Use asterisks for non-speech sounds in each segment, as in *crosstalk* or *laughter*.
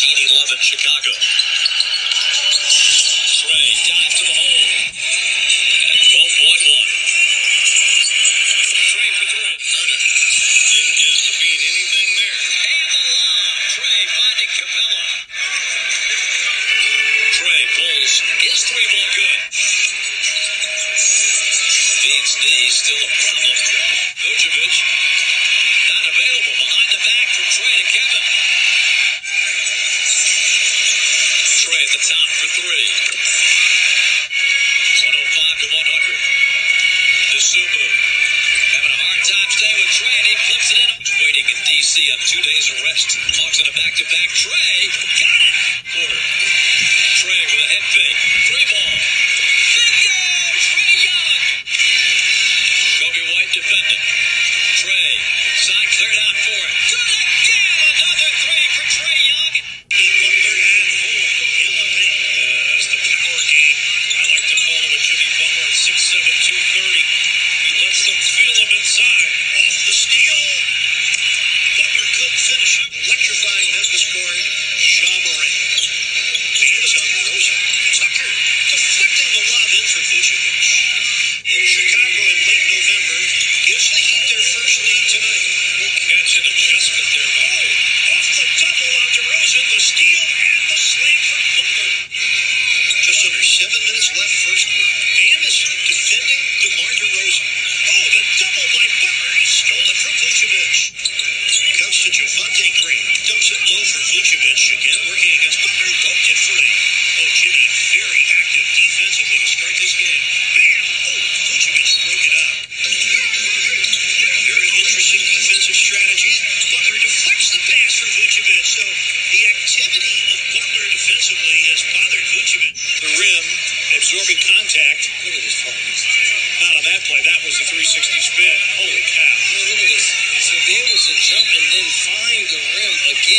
1911 Chicago. Trae dives to the hole. At 12.1. Trae for three. Huerter didn't anything there. And the lob. Trae finding Capela. Trae pulls his three ball good. Still a problem. Vucevic not available behind the back from Trae to Kevin. At the top for three. 105 to 100. Dosunmu having a hard time staying with Trae, and he flips it in. He's waiting in D.C. on two days of rest. Hawks in a back-to-back. Trae got it. Porter. Trae with a head fake. Three ball. Bingo! Trae Young. Coby White defending. Trae. Side cleared out for it. Good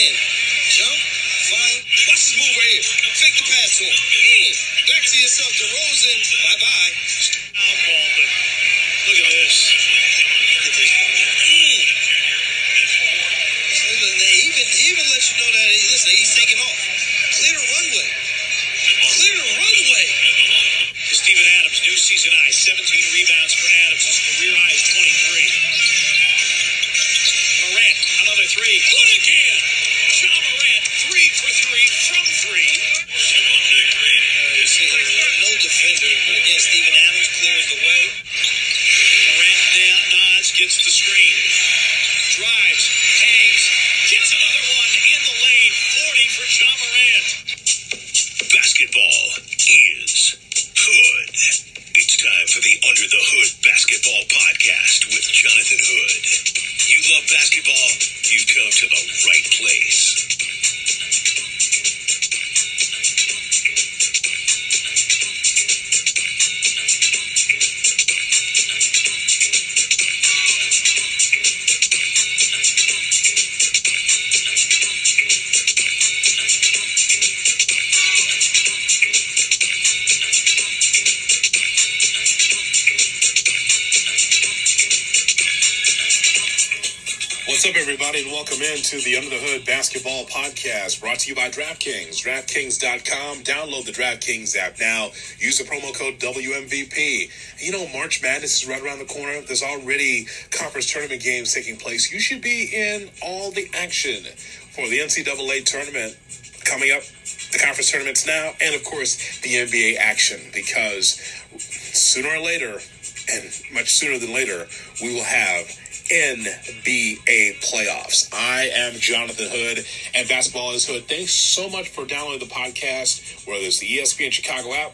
again. Jump, find. Watch this move right here. Fake the pass to him. Mm. Back to yourself, DeRozan. Bye bye. Look at this. Look at this. Mm. Even, even lets you know that, he's taking off. Clear the runway. Clear the runway. Adams, new season high, 17 rebounds gets the screen. Drives, hangs, gets another one in the lane. 40 for Ja Morant. Welcome into the Under the Hood Basketball Podcast brought to you by DraftKings. DraftKings.com. Download the DraftKings app now. Use the promo code WMVP. You know, March Madness is right around the corner. There's already conference tournament games taking place. You should be in all the action for the NCAA tournament coming up, the conference tournaments now, and of course, the NBA action because sooner or later, and much sooner than later, we will have NBA playoffs. I am Jonathan Hood, and Basketball is Hood. Thanks so much for downloading the podcast, whether it's the ESPN Chicago app,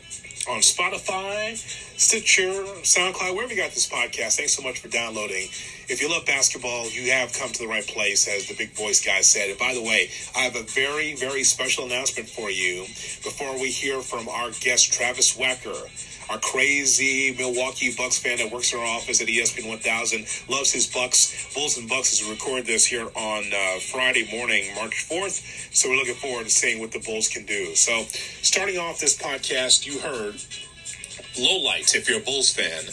on Spotify, Stitcher, SoundCloud, wherever you got this podcast. Thanks so much for downloading. If you love basketball, you have come to the right place, as the big voice guy said. And by the way, I have a very, very special announcement for you before we hear from our guest, Travis Wecker our crazy Milwaukee Bucks fan that works in our office at ESPN 1000, loves his Bucks, Bulls and Bucks, as we record this here on uh, Friday morning, March 4th. So we're looking forward to seeing what the Bulls can do. So, starting off this podcast, you heard lowlights if you're a Bulls fan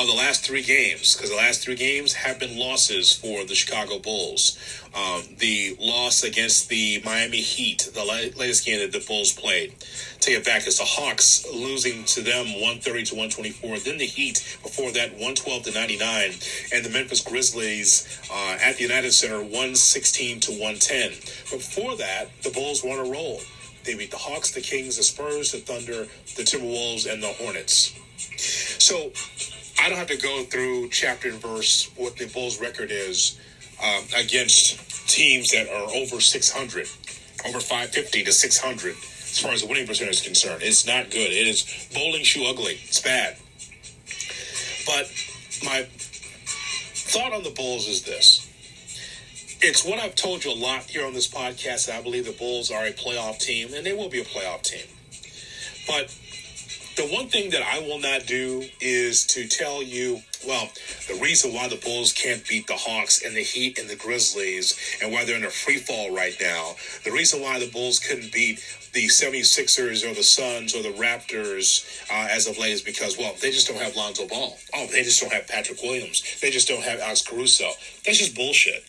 of the last three games, because the last three games have been losses for the Chicago Bulls. Um, the loss against the Miami Heat, the latest game that the Bulls played. Take it back, it's the Hawks losing to them 130 to 124. Then the Heat, before that, 112 to 99. And the Memphis Grizzlies uh, at the United Center, 116 to 110. But before that, the Bulls were on a roll. They beat the Hawks, the Kings, the Spurs, the Thunder, the Timberwolves, and the Hornets. So I don't have to go through chapter and verse what the Bulls' record is um, against teams that are over 600, over 550 to 600 as far as the winning percentage is concerned. It's not good. It is bowling shoe ugly. It's bad. But my thought on the Bulls is this. It's what I've told you a lot here on this podcast. that I believe the Bulls are a playoff team, and they will be a playoff team. But the one thing that I will not do is to tell you, well, the reason why the Bulls can't beat the Hawks and the Heat and the Grizzlies and why they're in a free fall right now, the reason why the Bulls couldn't beat the 76ers or the Suns or the Raptors uh, as of late is because, well, they just don't have Lonzo Ball. Oh, they just don't have Patrick Williams. They just don't have Alex Caruso. That's just bullshit.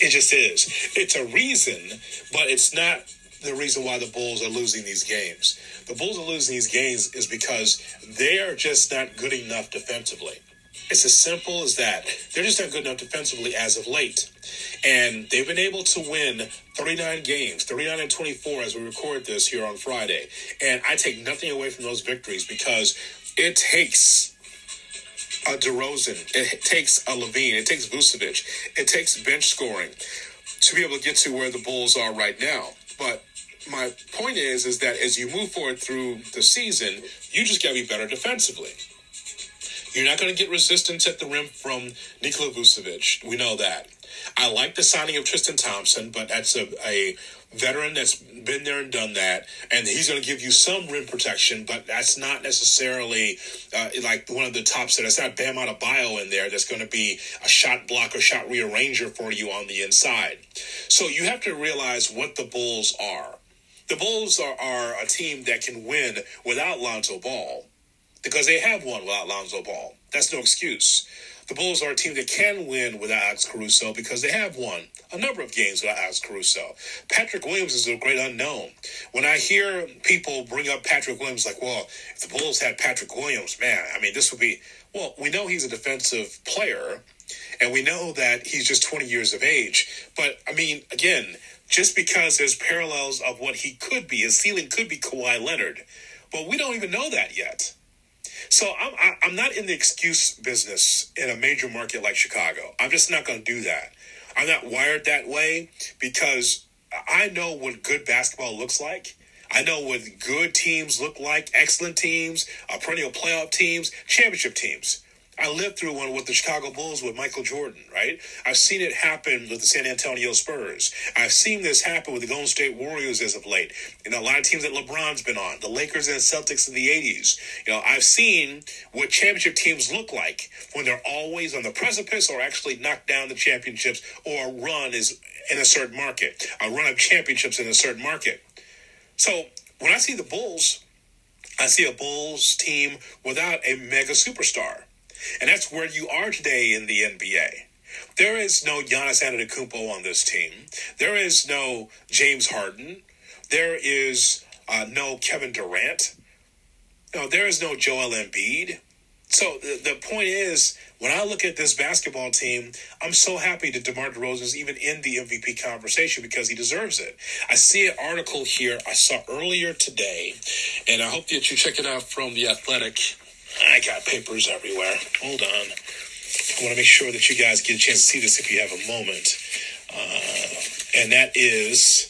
It just is. It's a reason, but it's not the reason why the Bulls are losing these games. The Bulls are losing these games is because they are just not good enough defensively. It's as simple as that. They're just not good enough defensively as of late. And they've been able to win 39 games, 39 and 24 as we record this here on Friday. And I take nothing away from those victories because it takes a DeRozan, it takes a LaVine. it takes Vucevic, it takes bench scoring to be able to get to where the Bulls are right now. But my point is, is that as you move forward through the season, you just got to be better defensively. You're not going to get resistance at the rim from Nikola Vucevic. We know that. I like the signing of Tristan Thompson, but that's a, a veteran that's been there and done that, and he's going to give you some rim protection, but that's not necessarily uh, like one of the tops that it's not Bam Adebayo in there that's going to be a shot blocker, shot rearranger for you on the inside. So you have to realize what the Bulls are. The Bulls are, are a team that can win without Lonzo Ball because they have won without Lonzo Ball. That's no excuse. The Bulls are a team that can win without Alex Caruso because they have won a number of games without Alex Caruso. Patrick Williams is a great unknown. When I hear people bring up Patrick Williams, like, well, if the Bulls had Patrick Williams, man, I mean, this would be, well, we know he's a defensive player, and we know that he's just 20 years of age. But, I mean, again, just because there's parallels of what he could be, his ceiling could be Kawhi Leonard. But we don't even know that yet. So I'm I'm not in the excuse business in a major market like Chicago. I'm just not going to do that. I'm not wired that way because I know what good basketball looks like. I know what good teams look like, excellent teams, perennial playoff teams, championship teams. I lived through one with the Chicago Bulls with Michael Jordan, right? I've seen it happen with the San Antonio Spurs. I've seen this happen with the Golden State Warriors as of late. You know, a lot of teams that LeBron's been on, the Lakers and Celtics in the 80s. You know, I've seen what championship teams look like when they're always on the precipice or actually knock down the championships or a run is in a certain market, a run of championships in a certain market. So when I see the Bulls, I see a Bulls team without a mega superstar. And that's where you are today in the NBA. There is no Giannis Antetokounmpo on this team. There is no James Harden. There is uh, no Kevin Durant. No, there is no Joel Embiid. So the, the point is, when I look at this basketball team, I'm so happy that DeMar DeRozan is even in the MVP conversation because he deserves it. I see an article here I saw earlier today, and I hope that you check it out from The Athletic. I got papers everywhere. Hold on. I want to make sure that you guys get a chance to see this if you have a moment. Uh, and that is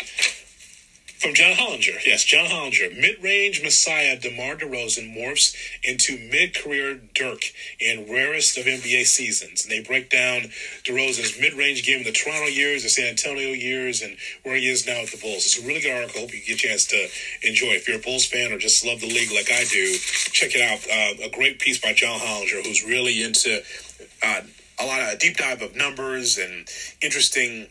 from John Hollinger. Yes, John Hollinger. Mid range Messiah DeMar DeRozan morphs into mid career Dirk in rarest of NBA seasons. And they break down DeRozan's mid range game in the Toronto years, the San Antonio years, and where he is now with the Bulls. It's a really good article. Hope you get a chance to enjoy. If you're a Bulls fan or just love the league like I do, check it out. Uh, a great piece by John Hollinger, who's really into uh, a lot of a deep dive of numbers and interesting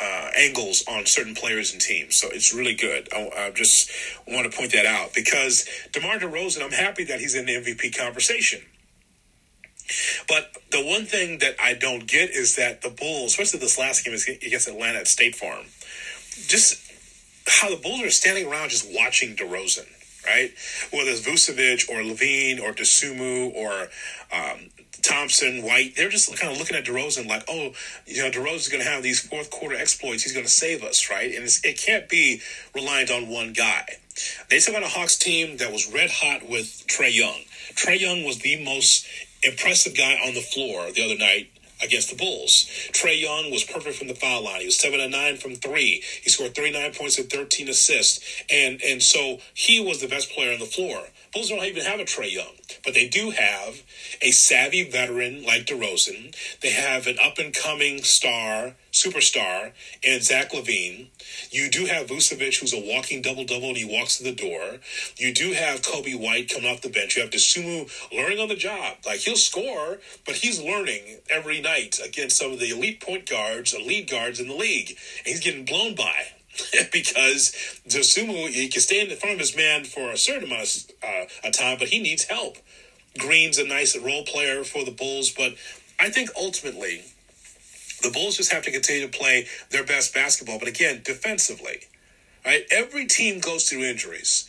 uh, angles on certain players and teams. So it's really good. I, I, just want to point that out because DeMar DeRozan, I'm happy that he's in the MVP conversation. But the one thing that I don't get is that the Bulls, especially this last game against Atlanta at State Farm, just how the Bulls are standing around just watching DeRozan, right? Whether it's Vucevic or LaVine or Dosunmu or um, Thompson, White, they're just kind of looking at DeRozan like, oh, you know, DeRozan's going to have these fourth quarter exploits. He's going to save us, right? And it can't be reliant on one guy. They took on a Hawks team that was red hot with Trae Young. Trae Young was the most impressive guy on the floor the other night against the Bulls. Trae Young was perfect from the foul line. He was seven and nine from three. He scored 39 points and 13 assists. And and so he was the best player on the floor. Bulls don't even have a Trae Young, but they do have a savvy veteran like DeRozan. They have an up and coming star, superstar, and Zach LaVine. You do have Vucevic, who's a walking double double, and he walks to the door. You do have Coby White coming off the bench. You have Dosunmu learning on the job. Like he'll score, but he's learning every night against some of the elite point guards, elite guards in the league, and he's getting blown by. *laughs* because Dosunmu he can stand in front of his man for a certain amount of, uh, of time, but he needs help. Green's a nice role player for the Bulls, but I think ultimately the Bulls just have to continue to play their best basketball. But again, defensively, right? Every team goes through injuries.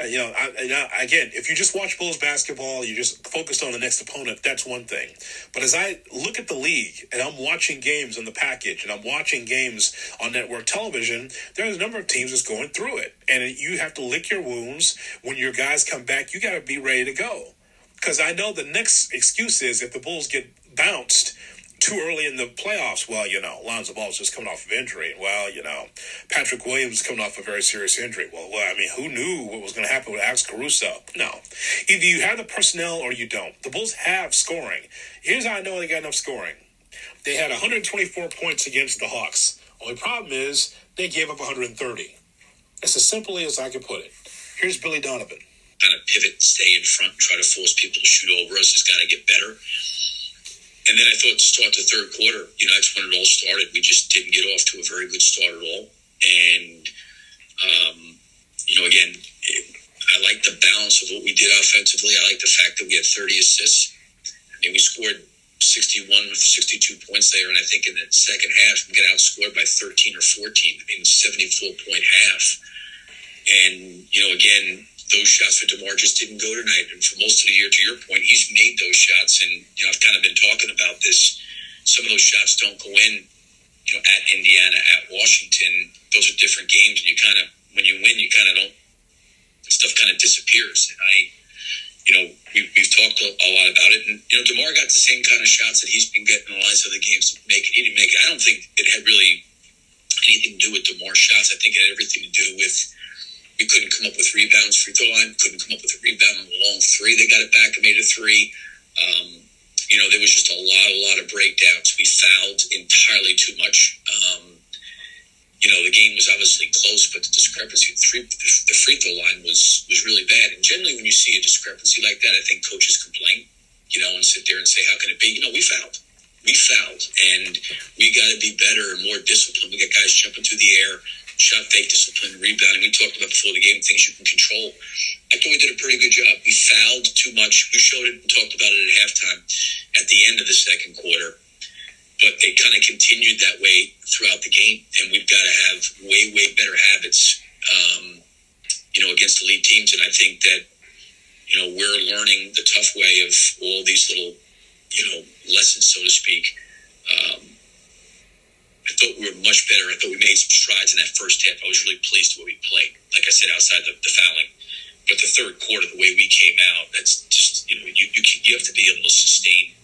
Uh, you know, I, I, again, if you just watch Bulls basketball, you just focused on the next opponent. That's one thing. But as I look at the league and I'm watching games on the package and I'm watching games on network television, there's a number of teams that's going through it, and you have to lick your wounds. When your guys come back, you got to be ready to go. Because I know the next excuse is if the Bulls get bounced too early in the playoffs. Well, you know, Lonzo Ball's just coming off of injury. Well, you know, Patrick Williams coming off a very serious injury. Well, well I mean, who knew what was going to happen with Alex Caruso? No. Either you have the personnel or you don't. The Bulls have scoring. Here's how I know they got enough scoring. They had 124 points against the Hawks. Only problem is they gave up 130. It's as simply as I can put it. Here's Billy Donovan. Kind of pivot stay in front and try to force people to shoot over us has got to get better. And then I thought to start the third quarter, you know, that's when it all started. We just didn't get off to a very good start at all. And, um, you know, again, it, I like the balance of what we did offensively. I like the fact that we had 30 assists. I mean, we scored 61 with 62 points there. And I think in the second half, we got outscored by 13 or 14. I mean, 74 point half. And, you know, again, those shots for DeMar just didn't go tonight. And for most of the year, to your point, he's made those shots. And, you know, I've kind of been talking about this. Some of those shots don't go in, you know, at Indiana, at Washington. Those are different games. And you kind of, when you win, you kind of don't, stuff kind of disappears. And I, you know, we, we've talked a, a, lot about it. And, you know, DeMar got the same kind of shots that he's been getting in the last other games. Make, he didn't make it. I don't think it had really anything to do with DeMar's shots. I think it had everything to do with, we couldn't come up with rebounds free throw line. Couldn't come up with a rebound on a long three. They got it back and made a three. Um, you know, there was just a lot, a lot of breakdowns. We fouled entirely too much. Um, you know, the game was obviously close, but the discrepancy, the the free throw line was was really bad. And generally, when you see a discrepancy like that, I think coaches complain, you know, and sit there and say, "How can it be?" You know, we fouled, we fouled, and we got to be better and more disciplined. We got guys jumping through the air shot fake discipline, rebounding. We talked about before the game things you can control. I thought we did a pretty good job. We fouled too much. We showed it and talked about it at halftime at the end of the second quarter. But they kind of continued that way throughout the game. And we've got to have way, way better habits, um, you know, against elite teams. And I think that, you know, we're learning the tough way of all these little, you know, lessons, so to speak. Um, I thought we were much better. I thought we made some strides in that first half. I was really pleased with what we played. Like I said, outside the, the fouling, but the third quarter, the way we came out, that's just you know you you, you have to be able to sustain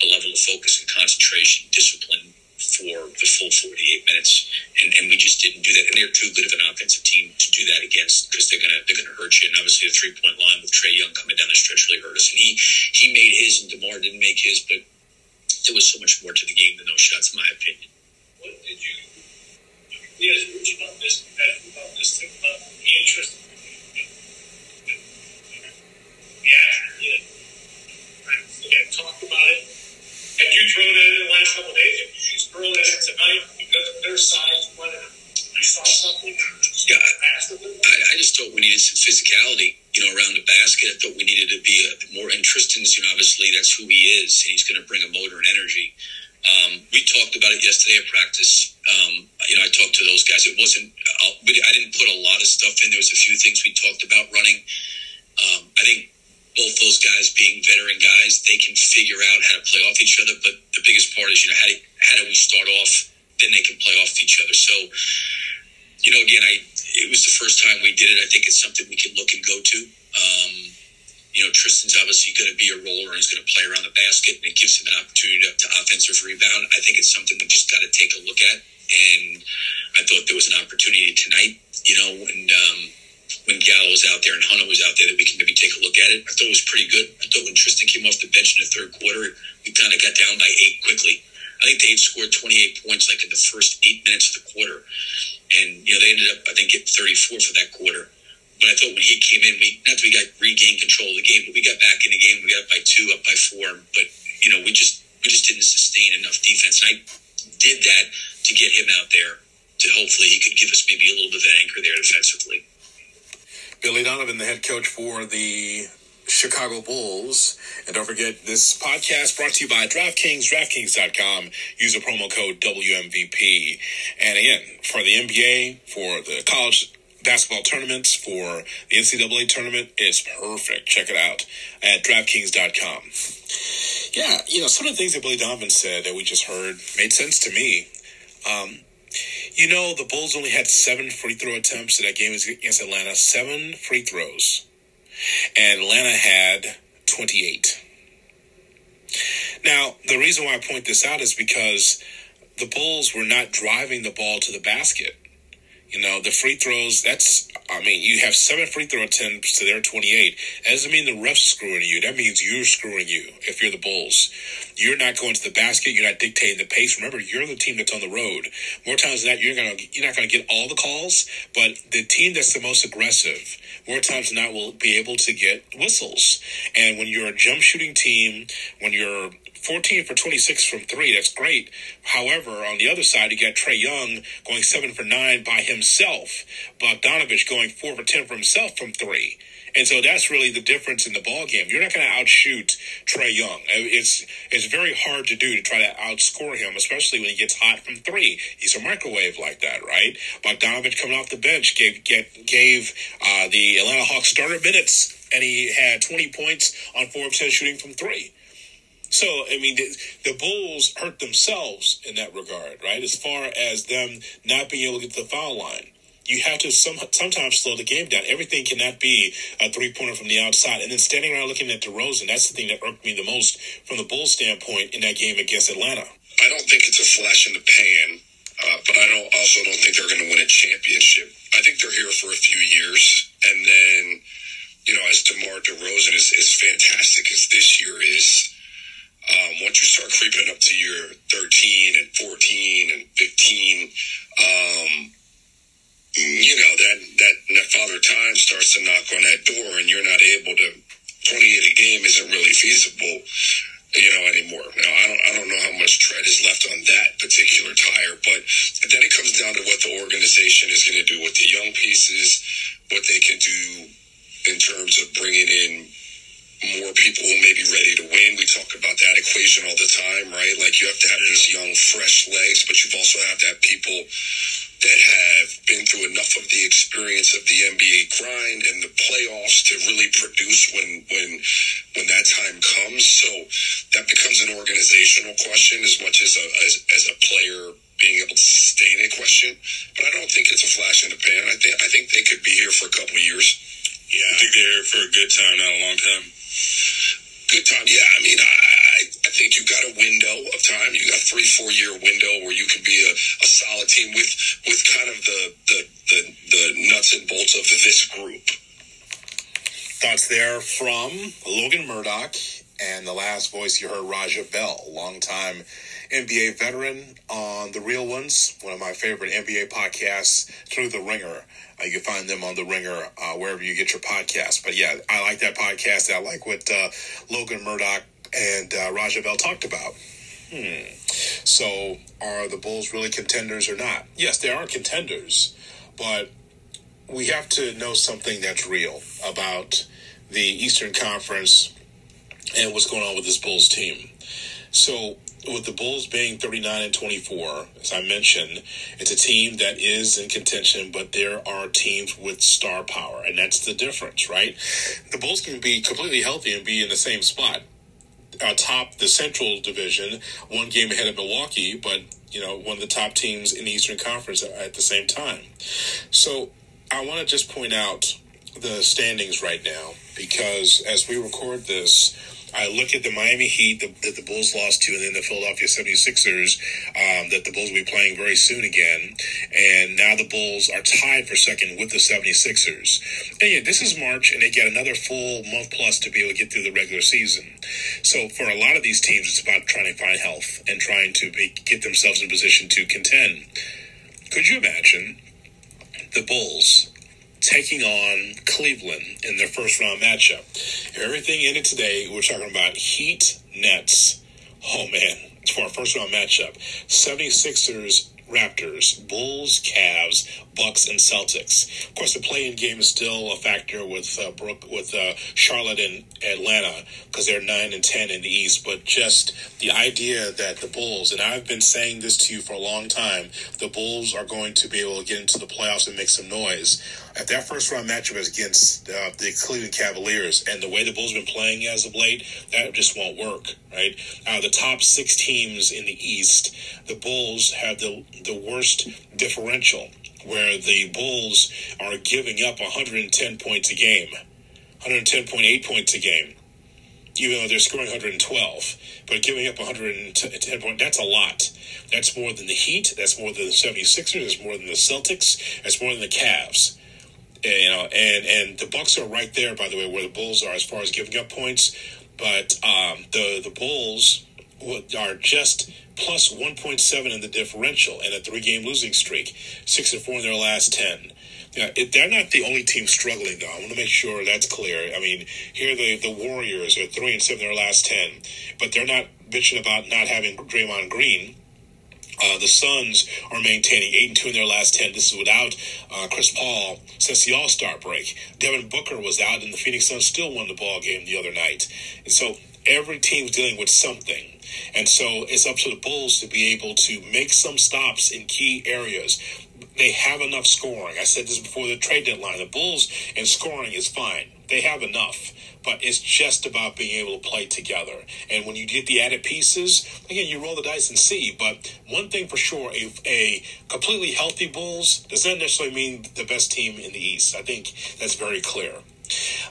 a level of focus and concentration, discipline for the full 48 minutes, and, and we just didn't do that. And they're too good of an offensive team to do that against because they're gonna they're gonna hurt you. And obviously, the three point line with Trae Young coming down the stretch really hurt us. And he he made his, and Demar didn't make his, but there was so much more to the game than those shots, in my opinion what did you, we as Rich about this, about this, about the interest yeah, yeah. Right. Again, talk about it. Have you thrown it in the last couple of days? Have you thrown it in tonight because of their size? When you saw something? Yeah, I, I just thought we needed some physicality, you know, around the basket. I thought we needed to be a, more. Tristan's, you know, obviously that's who he is, and he's going to bring a motor and energy. Um, we talked about it yesterday at practice. Um, you know, I talked to those guys. It wasn't. Uh, I didn't put a lot of stuff in. There was a few things we talked about running. Um, I think both those guys being veteran guys, they can figure out how to play off each other. But the biggest part is, you know, how do how do we start off? Then they can play off each other. So, you know, again, I it was the first time we did it. I think it's something we can look and go to. Um, you know, Tristan's obviously going to be a roller and he's going to play around the basket and it gives him an opportunity to, to offensive rebound. I think it's something we just got to take a look at. And I thought there was an opportunity tonight, you know, and um, when Gallo was out there and Hunter was out there that we can maybe take a look at it. I thought it was pretty good. I thought when Tristan came off the bench in the third quarter, we kind of got down by eight quickly. I think they had scored 28 points like in the first eight minutes of the quarter. And, you know, they ended up, I think, getting 34 for that quarter. But I thought when he came in, we not that we got regained control of the game, but we got back in the game. We got up by two, up by four. But you know, we just we just didn't sustain enough defense. And I did that to get him out there to hopefully he could give us maybe a little bit of an anchor there defensively. Billy Donovan, the head coach for the Chicago Bulls. And don't forget, this podcast brought to you by DraftKings, DraftKings.com. Use the promo code WMVP. And again, for the NBA, for the college basketball tournaments for the NCAA tournament is perfect. Check it out at DraftKings.com. Yeah, you know, some of the things that Billy Donovan said that we just heard made sense to me. Um, you know, the Bulls only had seven free throw attempts in that game against Atlanta, seven free throws. And Atlanta had 28. Now, the reason why I point this out is because the Bulls were not driving the ball to the basket. You know, the free throws, that's, I mean, you have seven free throw attempts to their 28. That doesn't mean the ref's screwing you. That means you're screwing you if you're the Bulls. You're not going to the basket. You're not dictating the pace. Remember, you're the team that's on the road. More times than that, you're gonna you're not gonna get all the calls, but the team that's the most aggressive, more times than not, will be able to get whistles. And when you're a jump shooting team, when you're 14 for 26 from three. That's great. However, on the other side, you got Trae Young going seven for nine by himself. Bogdanovic going four for 10 for himself from three. And so that's really the difference in the ball game. You're not going to outshoot Trae Young. It's it's very hard to do to try to outscore him, especially when he gets hot from three. He's a microwave like that, right? Bogdanovic coming off the bench gave get, gave uh, the Atlanta Hawks starter minutes, and he had 20 points on four percent shooting from three. So, I mean, the, the, Bulls hurt themselves in that regard, right? As far as them not being able to get to the foul line. You have to some, sometimes slow the game down. Everything cannot be a three pointer from the outside. And then standing around looking at DeRozan, that's the thing that irked me the most from the Bulls standpoint in that game against Atlanta. I don't think it's a flash in the pan, uh, but I don't also don't think they're going to win a championship. I think they're here for a few years. And then, you know, as DeMar DeRozan is as fantastic as this year is, um, once you start creeping up to your 13 and 14 and 15, um, you know, that, that, that father time starts to knock on that door and you're not able to, 28 a game isn't really feasible, you know, anymore. Now, I don't, I don't know how much tread is left on that particular tire, but then it comes down to what the organization is going to do with the young pieces, what they can do in terms of bringing in more people who may be ready to win. We talk about that equation all the time, right? Like you have to have these young, fresh legs, but you've also have to have people that have been through enough of the experience of the NBA grind and the playoffs to really produce when when when that time comes. So that becomes an organizational question as much as a as, as a player being able to sustain a question. But I don't think it's a flash in the pan. I think I think they could be here for a couple of years. Yeah, I think they're here for a good time, not a long time. Good time. Yeah, I mean, I, I think you've got a window of time. You got three, four year window where you can be a, a solid team with with kind of the, the the the nuts and bolts of this group. Thoughts there from Logan Murdock and the last voice you heard, Raja Bell, longtime NBA veteran on The Real Ones, one of my favorite NBA podcasts, Through the Ringer. Uh, you can find them on The Ringer, uh, wherever you get your podcast. But yeah, I like that podcast. I like what uh, Logan Murdock and uh, Raja Bell talked about. Hmm. So, are the Bulls really contenders or not? Yes, they are contenders, but we have to know something that's real about the Eastern Conference and what's going on with this Bulls team. So, with the Bulls being 39 and 24, as I mentioned, it's a team that is in contention, but there are teams with star power, and that's the difference, right? The Bulls can be completely healthy and be in the same spot atop the Central Division, one game ahead of Milwaukee, but you know one of the top teams in the Eastern Conference at the same time. So I want to just point out the standings right now because as we record this, I look at the Miami Heat that the, the, Bulls lost to, and then the Philadelphia 76ers um, that the Bulls will be playing very soon again. And now the Bulls are tied for second with the 76ers. And yeah, this is March, and they get another full month plus to be able to get through the regular season. So for a lot of these teams, it's about trying to find health and trying to be, get themselves in position to contend. Could you imagine the Bulls taking on Cleveland in their first round matchup. Everything ended today, we're talking about Heat Nets. Oh man, for our first round matchup. 76ers Raptors, Bulls, Cavs, Bucks, and Celtics. Of course, the play-in game is still a factor with uh, Brook, with uh, Charlotte and Atlanta because they're nine and ten in the East. But just the idea that the Bulls, and I've been saying this to you for a long time, the Bulls are going to be able to get into the playoffs and make some noise. If that first round matchup is against uh, the Cleveland Cavaliers, and the way the Bulls have been playing as of late, that just won't work, right? Out of the top six teams in the East, the Bulls have the the worst differential where the Bulls are giving up 110 points a game, 110.8 points a game, even though they're scoring 112. But giving up 110 points, that's a lot. That's more than the Heat. That's more than the 76ers. That's more than the Celtics. That's more than the Cavs. And, you know, and and the Bucks are right there, by the way, where the Bulls are as far as giving up points. But um, the the Bulls are just plus 1.7 in the differential and a three game losing streak, six and four in their last 10. Yeah, it, they're not the only team struggling, though. I want to make sure that's clear. I mean, here the the Warriors are three and seven in their last ten, but they're not bitching about not having Draymond Green. Uh, the Suns are maintaining eight and two in their last ten. This is without uh, Chris Paul since the All Star break. Devin Booker was out, and the Phoenix Suns still won the ball game the other night. And so every team's dealing with something. And so it's up to the Bulls to be able to make some stops in key areas. They have enough scoring. I said this before the trade deadline. The Bulls and scoring is fine. They have enough, but it's just about being able to play together. And when you get the added pieces, again, you roll the dice and see. But one thing for sure, a, a completely healthy Bulls does not necessarily mean the best team in the East. I think that's very clear.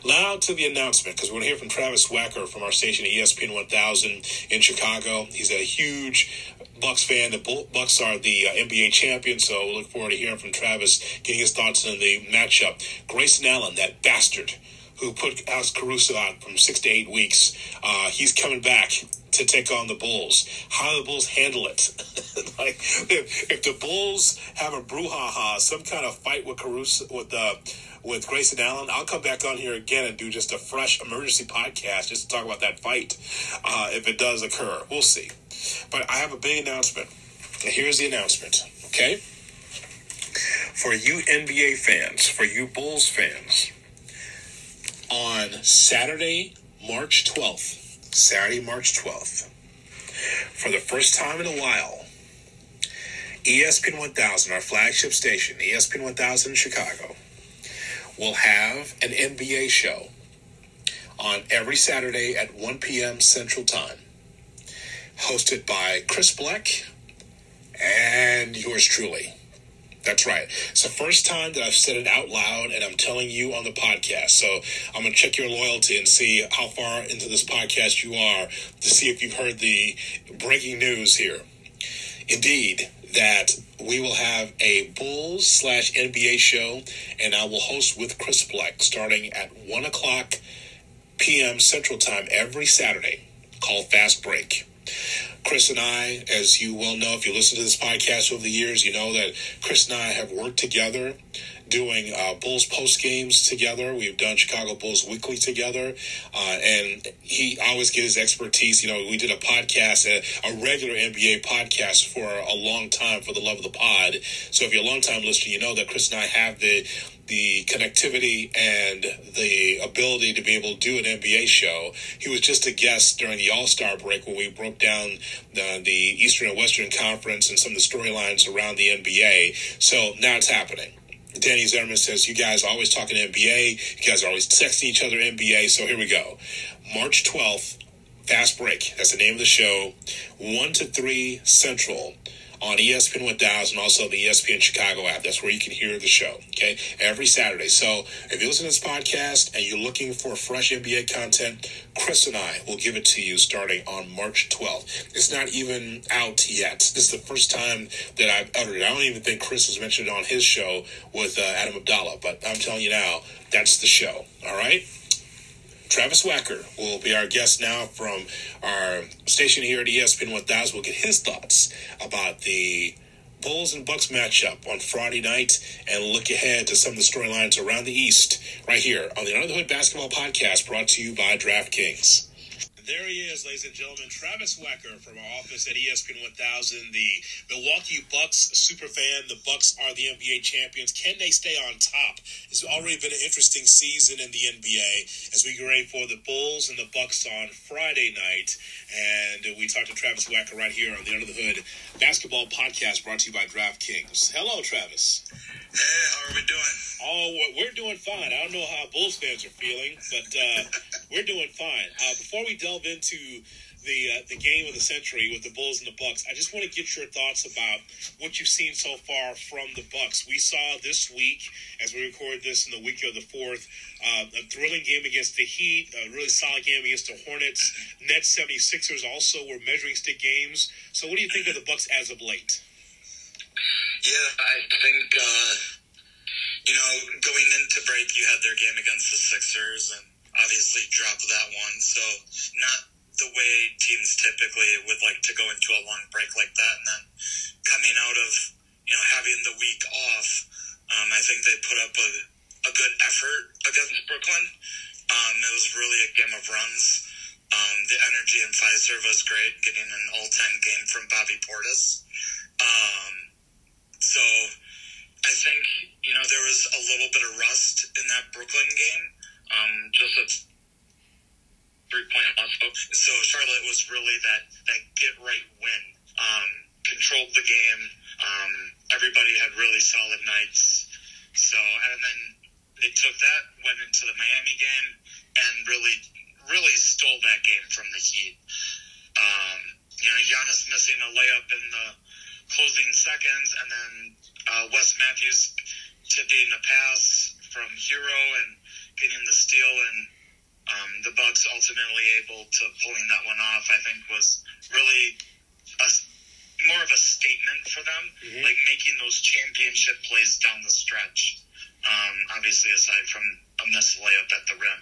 Now to the announcement because we're going to hear from Travis Wacker from our station ESPN 1000 in Chicago. He's a huge Bucks fan. The Bucks are the uh, NBA champion, so we look forward to hearing from Travis, getting his thoughts on the matchup. Grayson Allen, that bastard who put Alex Caruso out from six to eight weeks, uh, he's coming back to take on the Bulls. How the Bulls handle it? *laughs* like if, if, the Bulls have a brouhaha, some kind of fight with Caruso with uh, with Grayson Allen, I'll come back on here again and do just a fresh emergency podcast just to talk about that fight uh, if it does occur. We'll see. But I have a big announcement. Here's the announcement. Okay. For you NBA fans, for you Bulls fans, on Saturday, March 12th, Saturday, March 12th. For the first time in a while, ESPN 1000, our flagship station, ESPN 1000 in Chicago, will have an NBA show on every Saturday at 1 p.m. Central Time, hosted by Chris Black and yours truly. That's right. It's the first time that I've said it out loud and I'm telling you on the podcast. So I'm going to check your loyalty and see how far into this podcast you are to see if you've heard the breaking news here. Indeed, that we will have a Bulls slash NBA show and I will host with Chris Black starting at 1 o'clock p.m. Central Time every Saturday called Fast Break. Chris and I, as you well know, if you listen to this podcast over the years, you know that Chris and I have worked together doing uh, Bulls post games together. We've done Chicago Bulls Weekly together, uh, and he always gives expertise. You know, we did a podcast, a, a, regular NBA podcast for a long time for the love of the pod. So if you're a long time listener, you know that Chris and I have the the connectivity and the ability to be able to do an NBA show. He was just a guest during the All Star break when we broke down the, the Eastern and Western Conference and some of the storylines around the NBA. So now it's happening. Danny Zimmerman says, You guys are always talking NBA. You guys are always texting each other NBA. So here we go. March 12th, Fast Break. That's the name of the show. 1 to 3 Central on ESPN 1000, also the ESPN Chicago app. That's where you can hear the show, okay? Every Saturday. So if you listen to this podcast and you're looking for fresh NBA content, Chris and I will give it to you starting on March 12th. It's not even out yet. This is the first time that I've uttered it. I don't even think Chris has mentioned it on his show with uh, Adam Abdallah, but I'm telling you now, that's the show, all right? Travis Wacker will be our guest now from our station here at ESPN 1000. We'll get his thoughts about the Bulls and Bucks matchup on Friday night and look ahead to some of the storylines around the East right here on the Under the Hood Basketball Podcast brought to you by DraftKings. There he is, ladies and gentlemen, Travis Wacker from our office at ESPN 1000, the Milwaukee Bucks super fan. The Bucks are the NBA champions. Can they stay on top? It's already been an interesting season in the NBA as we get ready for the Bulls and the Bucks on Friday night. And we talked to Travis Wacker right here on the Under the Hood Basketball Podcast brought to you by DraftKings. Hello, Travis. Hey, how are we doing? Oh, we're doing fine. I don't know how Bulls fans are feeling, but uh, we're doing fine. Uh, before we delve into the uh, the game of the century with the Bulls and the Bucks, I just want to get your thoughts about what you've seen so far from the Bucks. We saw this week, as we record this in the week of the fourth, uh, a thrilling game against the Heat, a really solid game against the Hornets. Nets 76ers also were measuring stick games. So, what do you think of the Bucks as of late? Yeah, I think uh, you know going into break, you had their game against the Sixers, and obviously dropped that one. So not the way teams typically would like to go into a long break like that, and then coming out of you know having the week off, um, I think they put up a, a good effort against Brooklyn. Um, it was really a game of runs. Um, the energy in Fiserv was great, getting an all-time game from Bobby Portis. Um, so I think you know there was a little bit of rust in that Brooklyn game. Um, just a three point also. So Charlotte was really that that get right win. Um, controlled the game. Um, everybody had really solid nights. So and then they took that, went into the Miami game, and really really stole that game from the Heat. Um, you know, Giannis missing a layup in the closing seconds, and then uh, Wes Matthews tipping a pass from Herro and getting the steal, and um, the Bucks ultimately able to pulling that one off. I think was really a, more of a statement for them, mm-hmm. like making those championship plays down the stretch. Um, obviously, aside from a missed layup at the rim,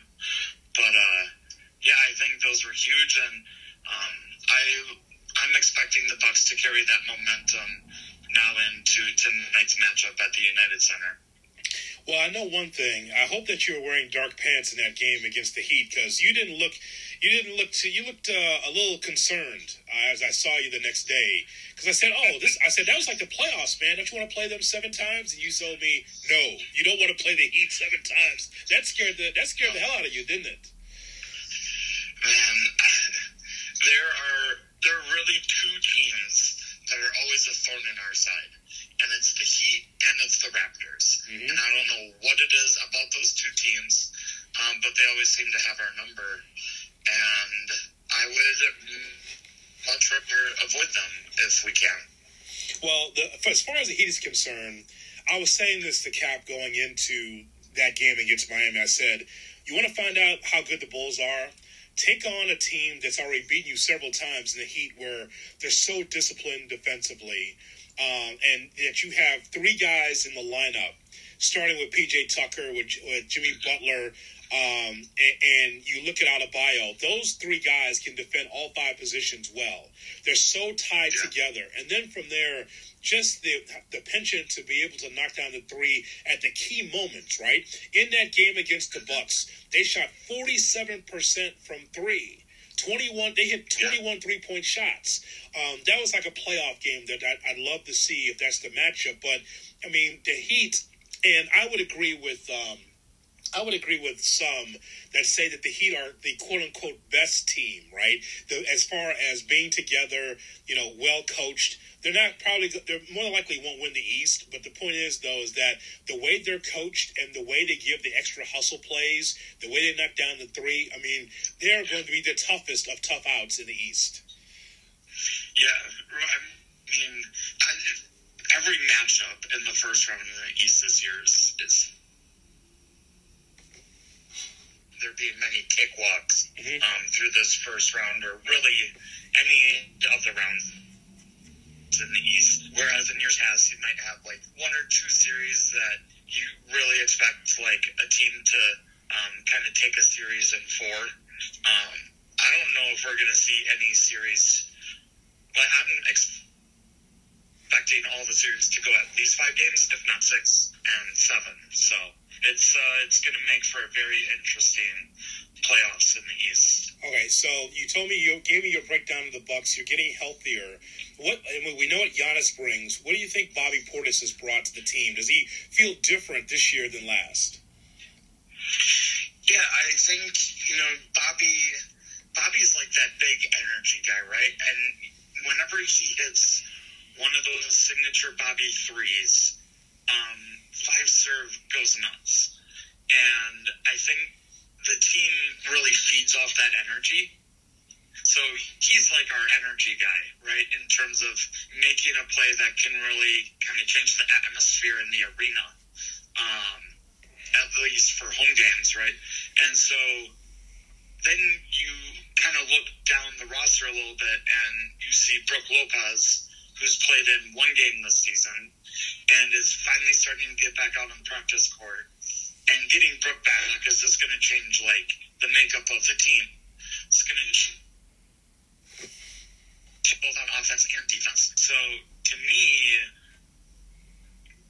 but uh, yeah, I think those were huge, and um, I I'm expecting the Bucks to carry that momentum now into tonight's matchup at the United Center. Well, I know one thing. I hope that you were wearing dark pants in that game against the Heat because you didn't look, you didn't look to, you looked uh, a little concerned uh, as I saw you the next day. Because I said, "Oh, this," I said, "That was like the playoffs, man. Don't you want to play them seven times?" And you told me, "No, you don't want to play the Heat seven times." That scared the that scared the hell out of you, didn't it? Man, *laughs* there are there are really two teams that are always a thorn in our side, and it's the Heat and it's the Raptors. Mm-hmm. And I don't know what it is about those two teams, um, but they always seem to have our number. And I would much rather avoid them if we can. Well, the, as far as the Heat is concerned, I was saying this to Cap going into that game against Miami. I said, "You want to find out how good the Bulls are." take on a team that's already beaten you several times in the Heat, where they're so disciplined defensively, um, and that you have three guys in the lineup, starting with PJ Tucker, with, with Jimmy Butler, um, and, and, you look at Adebayo, those three guys can defend all five positions well. They're so tied yeah. together. And then from there, just the the penchant to be able to knock down the three at the key moments, right? In that game against the Bucks, they shot 47% from three. 21 they hit 21 three point shots. Um, that was like a playoff game that I, would love to see if that's the matchup but i mean the heat and I would agree with um, I would agree with some that say that the Heat are the quote unquote best team, right? The, as far as being together, you know, well coached. They're not probably they're more than likely won't win the East, but the point is though is that the way they're coached and the way they give the extra hustle plays, the way they knock down the three, I mean, they're going to be the toughest of tough outs in the East. Yeah, I mean, I, every matchup in the first round of the East this year is, is there being many cakewalks Mhm. um, through this first round, or really any of the rounds in the East. Whereas in years past, you might have like one or two series that you really expect like a team to um, kind of take a series in four. Um, I don't know if we're going to see any series. Like I'm expecting all the series to go at least five games, if not six and seven. So it's uh, it's going to make for a very interesting playoffs in the East. Okay, so you told me you gave me your breakdown of the Bucks. You're getting healthier. What and we know what Giannis brings. What do you think Bobby Portis has brought to the team? Does he feel different this year than last? Yeah, I think you know Bobby. Bobby's like that big energy guy, right? And whenever he hits one of those signature Bobby threes, um, Fiserv goes nuts. And I think the team really feeds off that energy. So he's like our energy guy, right? In terms of making a play that can really kind of change the atmosphere in the arena. Um, at least for home games, right? And so then you kind of look down the roster a little bit and you see Brook Lopez, who's played in one game this season and is finally starting to get back out on practice court. And getting Brook back is just going to change like the makeup of the team. It's going to both on offense and defense. So to me,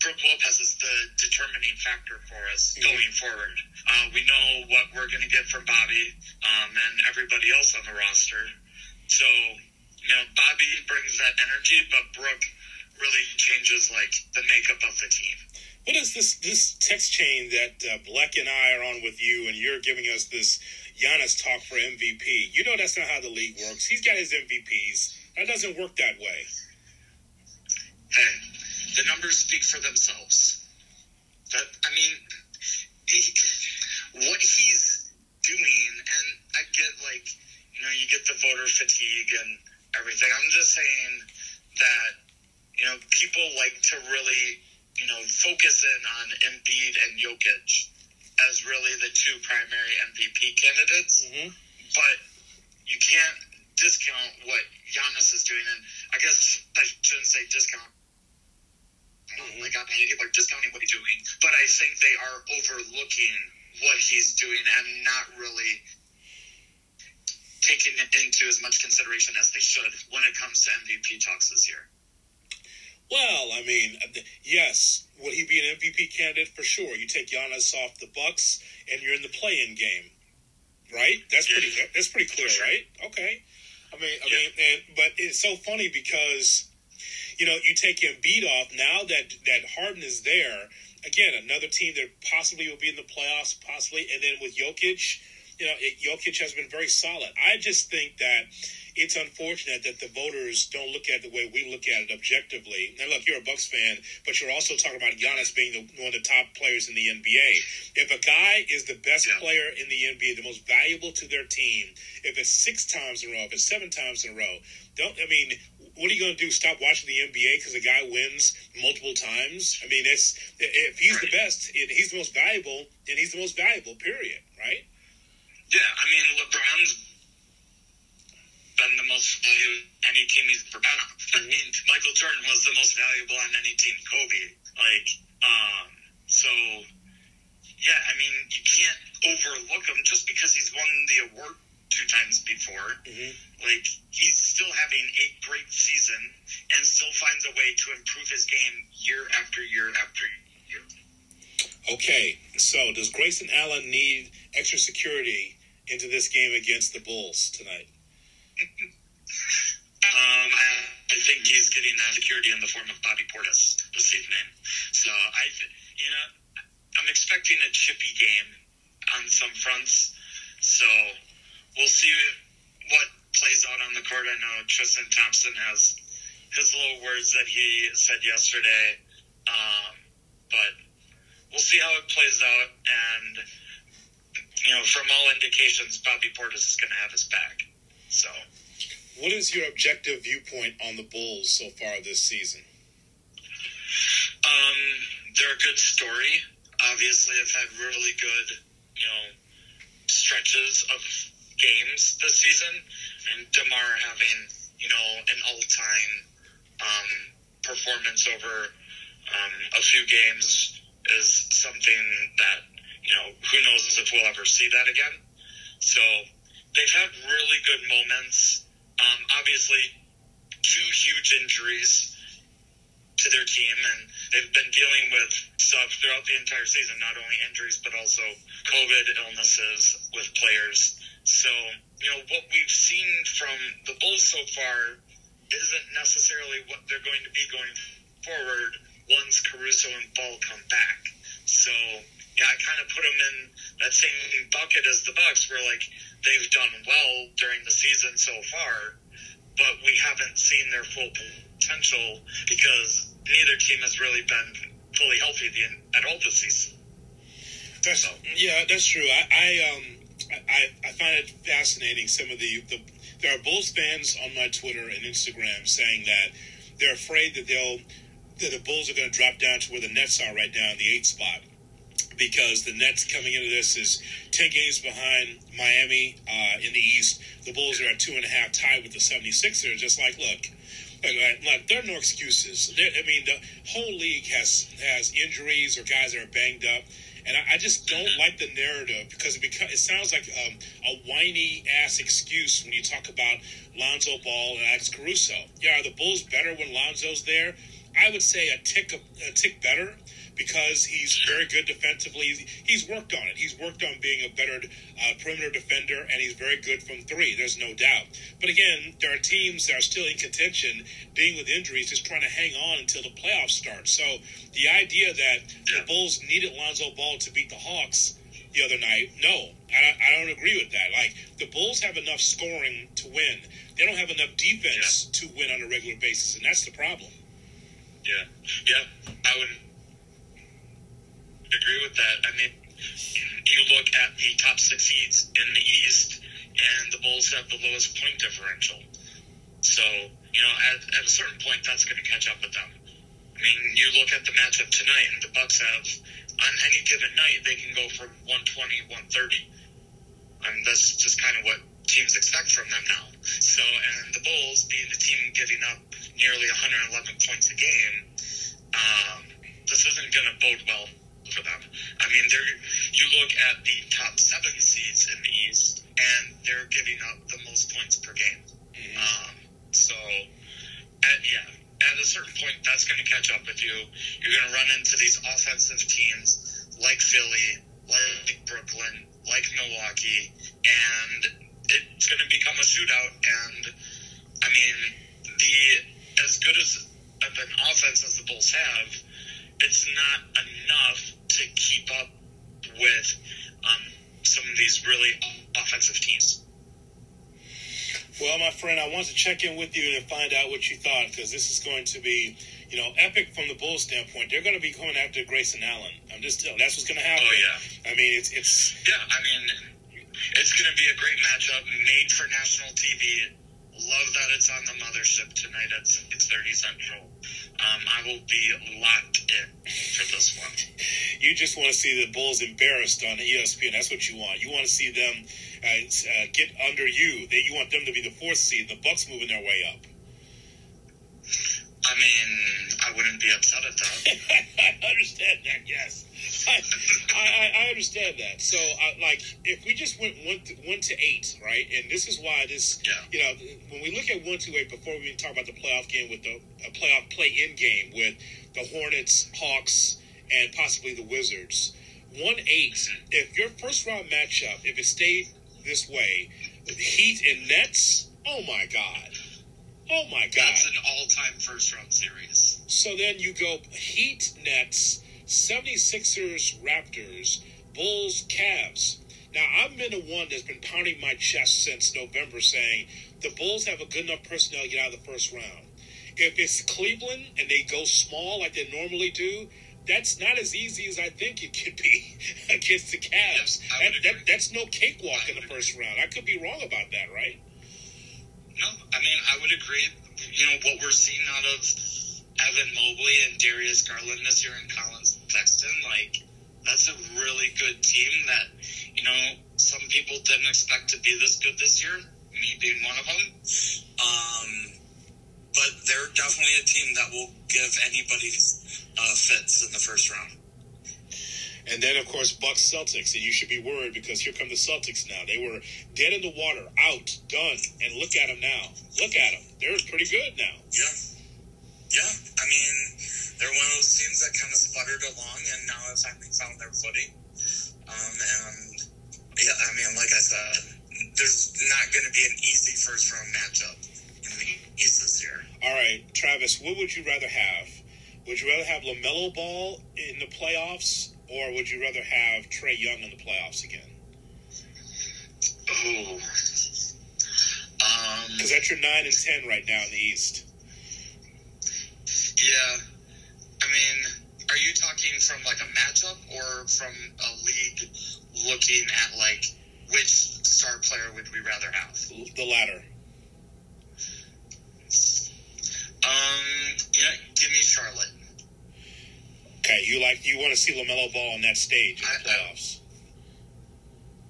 Brook Lopez is the determining factor for us going forward. Uh, we know what we're going to get from Bobby um, and everybody else on the roster. So, you know, Bobby brings that energy, but Brook really changes like the makeup of the team. What is this this text chain that uh, Bleck and I are on with you, and you're giving us this Giannis talk for MVP? You know that's not how the league works. He's got his MVPs. That doesn't work that way. Hey, the numbers speak for themselves. But I mean, he, what he's doing, and I get like, you know, you get the voter fatigue and everything. I'm just saying that, you know, people like to really, you know, focus in on Embiid and Jokic as really the two primary MVP candidates. Mm-hmm. But you can't discount what Giannis is doing, and I guess I shouldn't say discount. Like I mean, people are discounting what he's doing, but I think they are overlooking what he's doing and not really taking it into as much consideration as they should when it comes to MVP talks this year. Well, I mean, uh, yes, will he be an MVP candidate for sure? You take Giannis off the Bucks, and you're in the play-in game, right? That's pretty. That's pretty clear, right? Okay. I mean, I mean, and, but it's so funny because you know you take Embiid off now that that Harden is there. Again, another team that possibly will be in the playoffs, possibly, and then with Jokic, you know, Jokic has been very solid. I just think that it's unfortunate that the voters don't look at it the way we look at it objectively. Now, look, you're a Bucks fan, but you're also talking about Giannis being the, one of the top players in the NBA. If a guy is the best Yeah. player in the NBA, the most valuable to their team, if it's six times in a row, if it's seven times in a row, don't I mean? What are you going to do? Stop watching the NBA because a guy wins multiple times? I mean, it's if he's the best, and he's the most valuable, and he's the most valuable. Period. Right? Yeah, I mean, LeBron's been the most valuable any team he's ever been on. I mean, Michael Jordan was the most valuable on any team. Kobe, like, um, so yeah, I mean, you can't overlook him just because he's won the award two times before. Mhm. Like, he's still having a great season and still finds a way to improve his game year after year after year. Okay, so does Grayson Allen need extra security into this game against the Bulls tonight? *laughs* Um, I, I think he's getting that security in the form of Bobby Portis this evening. So I, you know, I'm expecting a chippy game on some fronts. So we'll see what plays out on the court. I know Tristan Thompson has his little words that he said yesterday, um, but we'll see how it plays out. And you know, from all indications, Bobby Portis is going to have his back. So, what is your objective viewpoint on the Bulls so far this season? Um, they're a good story. Obviously, I've had really good, you know, stretches of games this season, and DeMar having, you know, an all-time um, performance over um, a few games is something that you know who knows if we'll ever see that again. So they've had really good moments. Um, obviously, two huge injuries to their team, and they've been dealing with stuff throughout the entire season, not only injuries, but also COVID illnesses with players. So, you know, what we've seen from the Bulls so far isn't necessarily what they're going to be going forward once Caruso and Ball come back. So, yeah, I kind of put them in that same bucket as the Bucks, where like they've done well during the season so far, but we haven't seen their full potential because neither team has really been fully healthy the, at all this season. That's, so. Yeah, that's true. I, I um I, I find it fascinating. Some of the, the there are Bulls fans on my Twitter and Instagram saying that they're afraid that they'll that the Bulls are going to drop down to where the Nets are right now in the eighth spot because the Nets coming into this is 10 games behind Miami uh, in the East. The Bulls are at two and a half, tied with the 76ers. Just like, look, like, like there are no excuses. There, I mean, the whole league has has injuries or guys that are banged up, and I, I just don't like the narrative because it becomes it sounds like um, a whiny ass excuse when you talk about Lonzo Ball and Alex Caruso. Yeah, are the Bulls better when Lonzo's there? I would say a tick a, a tick better because he's very good defensively. He's worked on it. He's worked on being a better uh, perimeter defender, and he's very good from three. There's no doubt. But again, there are teams that are still in contention, dealing with injuries, just trying to hang on until the playoffs start. So the idea that the Bulls needed Lonzo Ball to beat the Hawks the other night, no, I, I don't agree with that. Like the Bulls have enough scoring to win. They don't have enough defense yeah. to win on a regular basis, and that's the problem. Yeah, yeah, I would agree with that. I mean, you look at the top six seeds in the East, and the Bulls have the lowest point differential. So, you know, at, at a certain point, that's going to catch up with them. I mean, you look at the matchup tonight, and the Bucks have, on any given night, they can go for 120, 130. I mean, that's just kind of what teams expect from them now. So, and the Bulls, being the team giving up nearly 111 points a game, um, this isn't going to bode well for them. I mean, they're you look at the top seven seeds in the East, and they're giving up the most points per game. Mm-hmm. Um, so, at, yeah, at a certain point, that's going to catch up with you. You're going to run into these offensive teams like Philly, like Brooklyn, like Milwaukee, and it's going to become a shootout. And I mean, the as good as of an offense as the Bulls have, it's not enough to keep up with um, some of these really offensive teams. Well, my friend, I want to check in with you and find out what you thought because this is going to be, you know, epic from the Bulls standpoint. They're going to be coming after Grayson Allen. I'm just telling. That's what's going to happen. Oh yeah. I mean, it's it's. Yeah, I mean, it's going to be a great matchup, made for national TV. Love that it's on the mothership tonight at 6:30 Central. Um, I will be locked in for this one. *laughs* You just want to see the Bulls embarrassed on ESPN. That's what you want. You want to see them uh, uh, get under you. They, you want them to be the fourth seed. The Bucks moving their way up. I mean, I wouldn't be upset at that. *laughs* I understand that. Yes, I, I, I understand that. So, uh, like, if we just went one to, one to eight, right? And this is why this, yeah. you know, when we look at one to eight, before we even talk about the playoff game with the playoff play-in game with the Hornets, Hawks, and possibly the Wizards, one eight. If your first round matchup, if it stayed this way, Heat and Nets, oh my god. Oh my God! That's an all-time first-round series. So then you go Heat Nets, 76ers, Raptors, Bulls, Cavs. Now, I've been the one that's been pounding my chest since November saying the Bulls have a good enough personnel to get out of the first round. If it's Cleveland and they go small like they normally do, that's not as easy as I think it could be *laughs* against the Cavs. I That, that, that's no cakewalk in the first round. I could be wrong about that, right? No, I mean I would agree. You know what we're seeing out of Evan Mobley and Darius Garland this year and Collin Sexton, like that's a really good team that you know some people didn't expect to be this good this year. Me being one of them. Um, but they're definitely a team that will give anybody uh, fits in the first round. And then, of course, Bucks Celtics, and you should be worried because here come the Celtics now. They were dead in the water, out, done, and look at them now. Look at them; they're pretty good now. Yeah. Yeah. I mean, they're one of those teams that kind of sputtered along and now have finally found their footing. Um, and, yeah, I mean, like I said, there's not going to be an easy first round matchup in the East this year. All right, Travis, what would you rather have? Would you rather have LaMelo Ball in the playoffs, or would you rather have Trae Young in the playoffs again? Ooh. Um, Because that's your nine and ten right now in the East. yeah. I mean, are you talking from like a matchup or from a league looking at like which star player would we rather have? The latter. Um, you know, give me Charlotte. Okay, you like you want to see LaMelo Ball on that stage in the I- I- playoffs.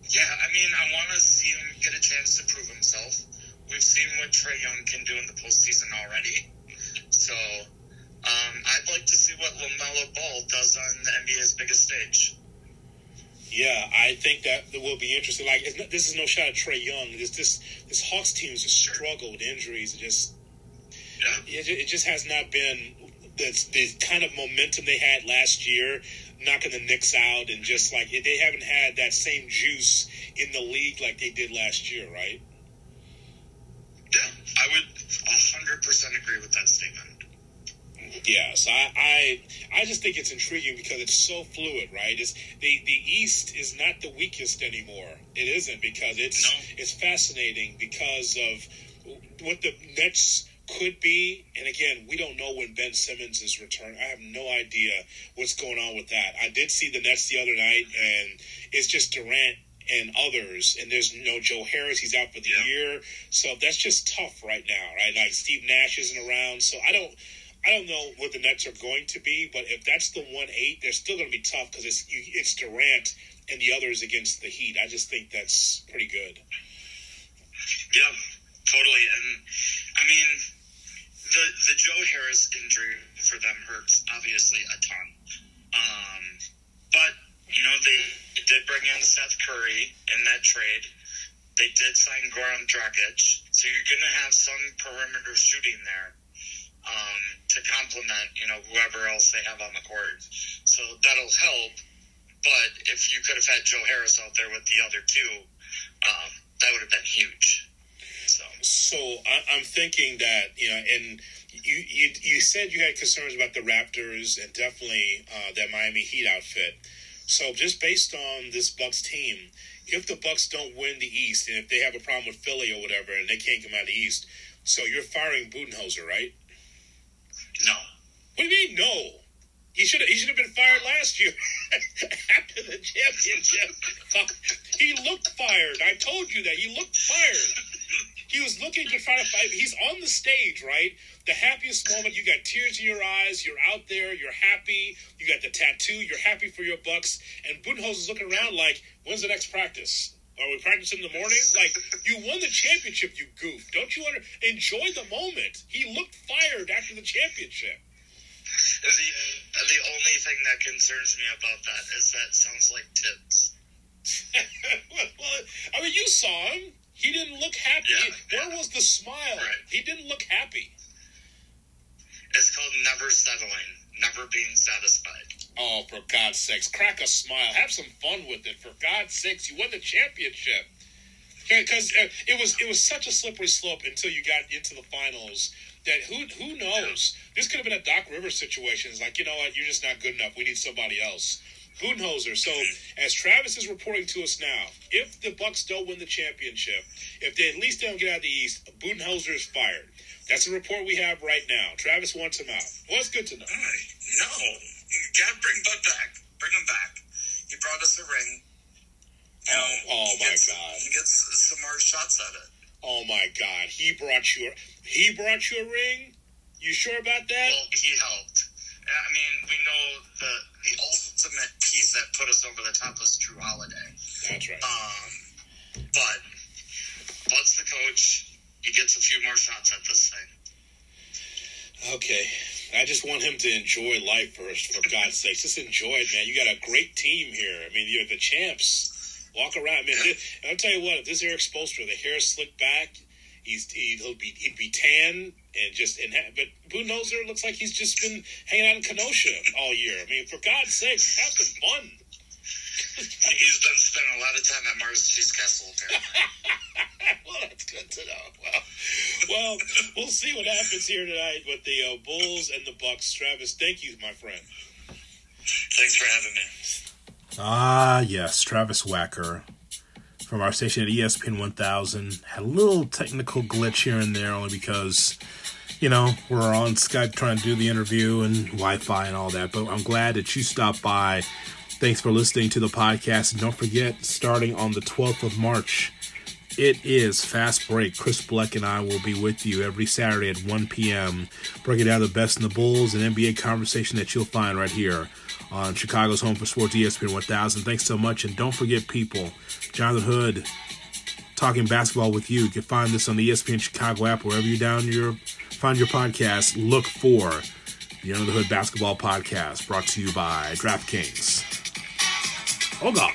Yeah, I mean, I want to see him get a chance to prove himself. We've seen what Trae Young can do in the postseason already. So, um, I'd like to see what LaMelo Ball does on the NBA's biggest stage. Yeah, I think that will be interesting. Like, it's not, this is no shot at Trae Young. This this this Hawks team has just struggled with injuries. It just Yeah. it, it just has not been the, the kind of momentum they had last year, knocking the Knicks out, and just like they haven't had that same juice in the league like they did last year, right? Yeah, I would 100% agree with that statement. Yeah, so I, I I just think it's intriguing because it's so fluid, right? It's the the East is not the weakest anymore. It isn't because it's No. it's fascinating because of what the Nets could be. And again, we don't know when Ben Simmons is return. I have no idea what's going on with that. I did see the Nets the other night, mm-hmm. and it's just Durant and others, and there's no Joe Harris. He's out for the Yeah. year, so that's just tough right now, right? Like Steve Nash isn't around, so I don't. I don't know what the Nets are going to be, but if that's the one eight, they're still going to be tough because it's it's Durant and the others against the Heat. I just think that's pretty good. Yeah, totally. And I mean, the the Joe Harris injury for them hurts obviously a ton. Um, but you know they did bring in Seth Curry in that trade. They did sign Goran Dragic, so you're going to have some perimeter shooting there um, to complement you know whoever else they have on the court. So that'll help. But if you could have had Joe Harris out there with the other two, um, that would have been huge. So So I, I'm thinking that you know, and you, you you said you had concerns about the Raptors and definitely uh, that Miami Heat outfit. So just based on this Bucks team, if the Bucks don't win the East and if they have a problem with Philly or whatever and they can't come out of the East, so you're firing Budenholzer, right? No, What do you mean no? He should have he should have been fired last year *laughs* after the championship. He looked fired. I told you that he looked fired. He was looking to try to fight. He's on the stage, right? The happiest moment. You got tears in your eyes. You're out there. You're happy. You got the tattoo. You're happy for your Bucks. And Budenholzer's looking around like, when's the next practice? Are we practicing in the morning? Like, you won the championship, you goof. Don't you under- enjoy the moment? He looked fired after the championship. the the only thing that concerns me about that is that sounds like tips. *laughs* well, I mean, you saw him. He didn't look happy. Yeah, Where yeah. was the smile? Right. He didn't look happy. It's called never settling, never being satisfied. Oh, for God's sakes, crack a smile. Have some fun with it. For God's sakes, you won the championship. Because uh, it was it was such a slippery slope until you got into the finals that who who knows? This could have been a Doc Rivers situation. It's like, you know what, you're just not good enough. We need somebody else. Budenholzer. So, as Travis is reporting to us now, if the Bucks don't win the championship, if they at least don't get out of the East, Budenholzer is fired. That's the report we have right now. Travis wants him out. Well, it's good to know. No, you gotta bring Bud back. Bring him back. He brought us a ring. You know, Oh, oh my gets, God. He gets some more shots at it. Oh my God, he brought you. He brought you a ring. You sure about that? Well, he helped. I mean, we know the the ultimate piece that put us over the top was Jrue Holiday. That's right. Um, but Bud's the coach. He gets a few more shots at this thing. Okay. I just want him to enjoy life first, for God's sake. Just enjoy it, man. You got a great team here. I mean, you're the champs. Walk around, man. This, *laughs* I'll tell you what, if this Erik Spoelstra, the hair slicked back, he's he, he'll be he'd be tan and just and ha- but Budenholzer looks like he's just been hanging out in Kenosha all year. I mean, for God's sake, have some fun. He's been spending a lot of time at Mars Cheese Castle. Apparently. *laughs* well, that's good to know. Well, well, we'll see what happens here tonight with the uh, Bulls and the Bucks. Travis, thank you, my friend. Thanks for having me. Ah, yes, Travis Wacker from our station at ESPN 1000 had a little technical glitch here and there, only because you know we're on Skype trying to do the interview and Wi-Fi and all that. But I'm glad that you stopped by. Thanks for listening to the podcast, and don't forget, starting on the 12th of March. It is Fast Break. Chris Bleck and I will be with you every Saturday at 1 p.m. breaking down the best in the Bulls and NBA conversation that you'll find right here on Chicago's Home for Sports ESPN 1000. Thanks so much. And don't forget, people, Jonathan Hood talking basketball with you. You can find this on the ESPN Chicago app, wherever you down your find your podcast. Look for the Under the Hood Basketball Podcast brought to you by DraftKings. Oh God.